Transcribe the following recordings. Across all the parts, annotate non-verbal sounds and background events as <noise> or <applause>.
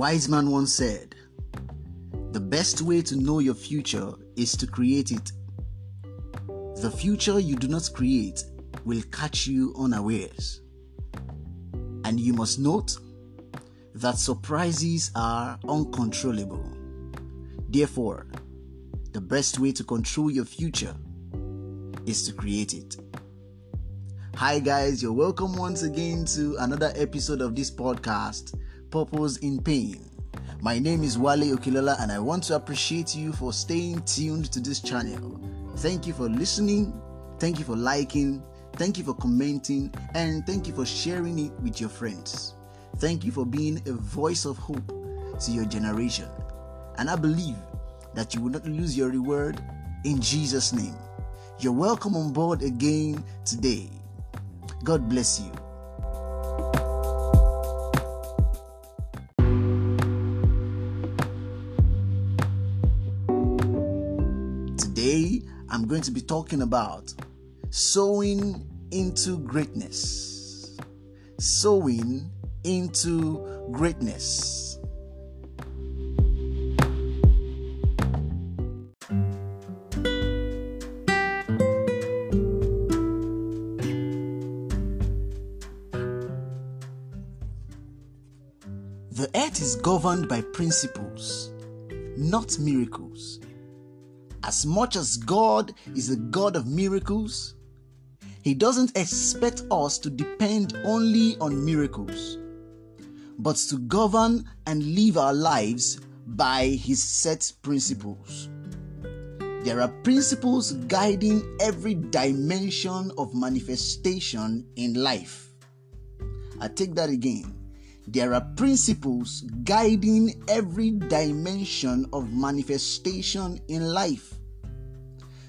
wise man once said, The best way to know your future is to create it. The future you do not create will catch you unawares. And you must note that surprises are uncontrollable. Therefore, the best way to control your future is to create it. Hi, guys, you're welcome once again to another episode of this podcast, Purpose in Pain. My name is Wale Okelola, and I want to appreciate you for staying tuned to this channel. Thank you for listening, thank you for liking, thank you for commenting, and thank you for sharing it with your friends. Thank you for being a voice of hope to your generation. And I believe that you will not lose your reward in Jesus' name. You're welcome on board again today. God bless you. Today, I'm going to be talking about sowing into greatness. Sowing into greatness. The earth is governed by principles, not miracles. As much as God is a God of miracles, He doesn't expect us to depend only on miracles, but to govern and live our lives by His set principles. There are principles guiding every dimension of manifestation in life. I take that again. There are principles guiding every dimension of manifestation in life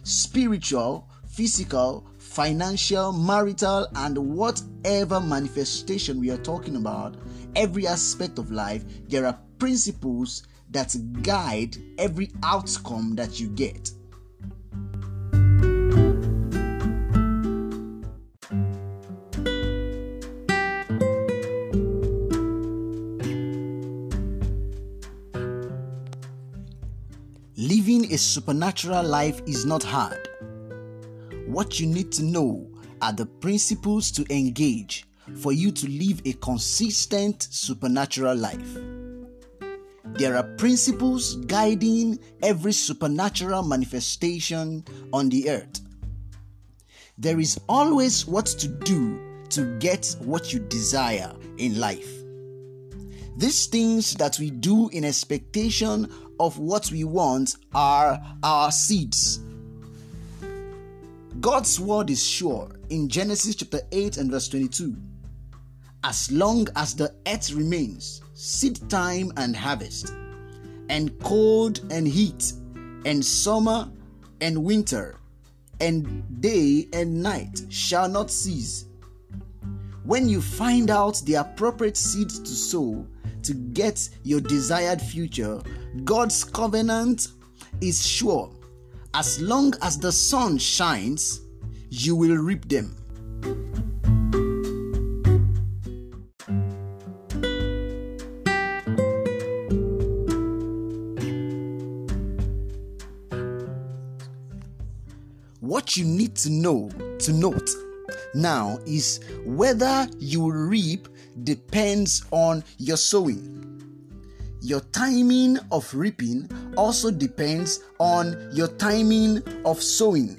spiritual, physical, financial, marital, and whatever manifestation we are talking about, every aspect of life, there are principles that guide every outcome that you get. Living a supernatural life is not hard. What you need to know are the principles to engage for you to live a consistent supernatural life. There are principles guiding every supernatural manifestation on the earth. There is always what to do to get what you desire in life. These things that we do in expectation of what we want are our seeds. God's word is sure in Genesis chapter 8 and verse 22. As long as the earth remains, seed time and harvest, and cold and heat, and summer and winter, and day and night shall not cease. When you find out the appropriate seeds to sow, to get your desired future, God's covenant is sure. As long as the sun shines, you will reap them. What you need to know to note now is whether you reap depends on your sowing. Your timing of reaping also depends on your timing of sowing.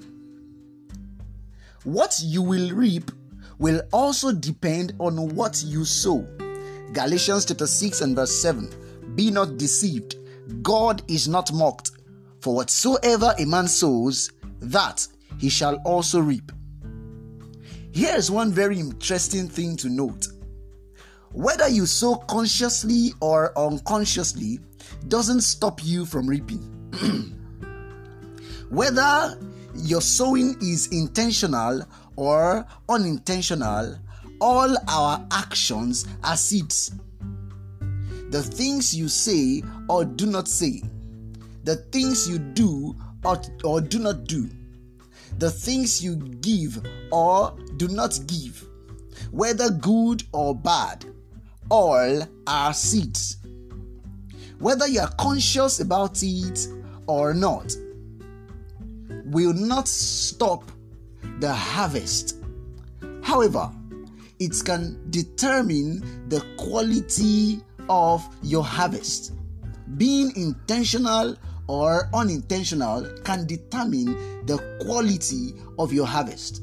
What you will reap will also depend on what you sow. Galatians chapter 6 and verse 7. Be not deceived, God is not mocked. For whatsoever a man sows, that he shall also reap. Here is one very interesting thing to note. Whether you sow consciously or unconsciously doesn't stop you from reaping. <clears throat> Whether your sowing is intentional or unintentional, all our actions are seeds. The things you say or do not say, the things you do or, or do not do, the things you give or do not give, whether good or bad, all are seeds. whether you are conscious about it or not, will not stop the harvest. However, it can determine the quality of your harvest. Being intentional or unintentional can determine the quality of your harvest.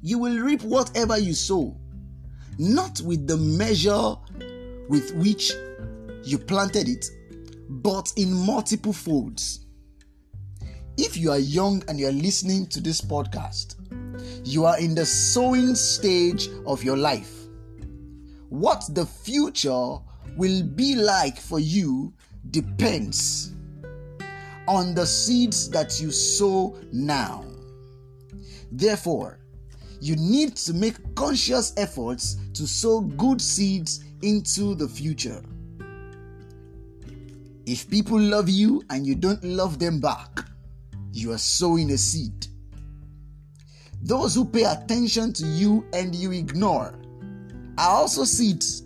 You will reap whatever you sow, not with the measure with which you planted it, but in multiple folds. If you are young and you are listening to this podcast, you are in the sowing stage of your life. What the future will be like for you depends on the seeds that you sow now. Therefore, you need to make conscious efforts to sow good seeds into the future. If people love you and you don't love them back, you are sowing a seed. Those who pay attention to you and you ignore are also seeds.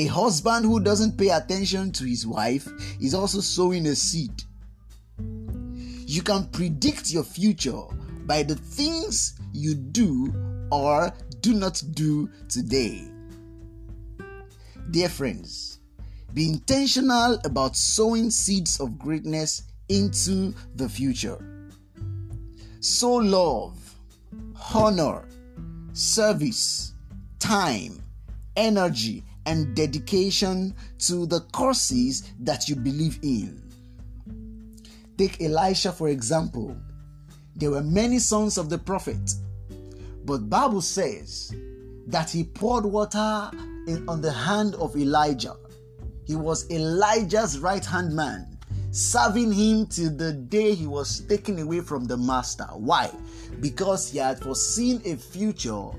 A husband who doesn't pay attention to his wife is also sowing a seed. You can predict your future by the things you do or do not do today. Dear friends, be intentional about sowing seeds of greatness into the future. Sow love, honor, service, time, energy, and dedication to the causes that you believe in. Take Elisha for example. There were many sons of the prophet, but Bible says that he poured water in, on the hand of Elijah. He was Elijah's right hand man, serving him till the day he was taken away from the master. Why? Because he had foreseen a future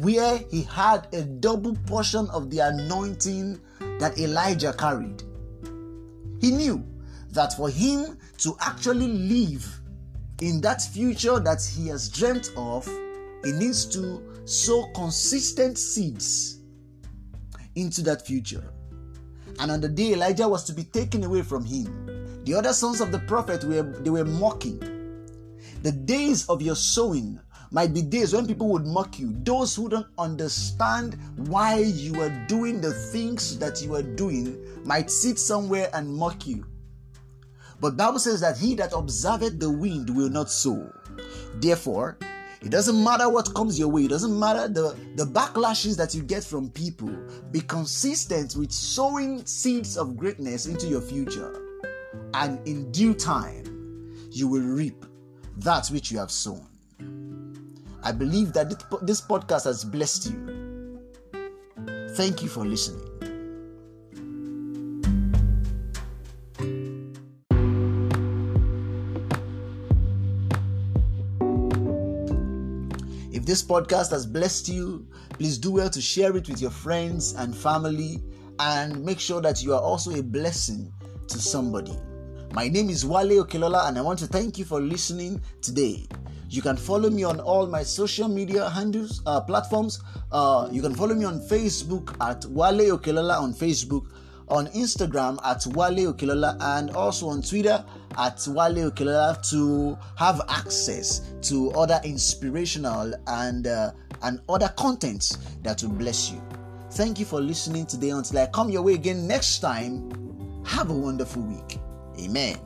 where he had a double portion of the anointing that Elijah carried. He knew that for him to actually live in that future that he has dreamt of, he needs to sow consistent seeds into that future. And on the day Elijah was to be taken away from him, the other sons of the prophet were they were mocking. The days of your sowing might be days when people would mock you. Those who don't understand why you are doing the things that you are doing might sit somewhere and mock you. But Bible says that he that observeth the wind will not sow. Therefore, it doesn't matter what comes your way, it doesn't matter the, the backlashes that you get from people. Be consistent with sowing seeds of greatness into your future. And in due time, you will reap that which you have sown. I believe that this podcast has blessed you. Thank you for listening. If this podcast has blessed you, please do well to share it with your friends and family and make sure that you are also a blessing to somebody. My name is Wale Okelola and I want to thank you for listening today. You can follow me on all my social media handles, uh, platforms. Uh, you can follow me on Facebook at Wale Okelola on Facebook, on Instagram at Wale Okelola, and also on Twitter at Wale Okelola to have access to other inspirational and uh, and other contents that will bless you. Thank you for listening today. Until I come your way again next time, have a wonderful week. Amen.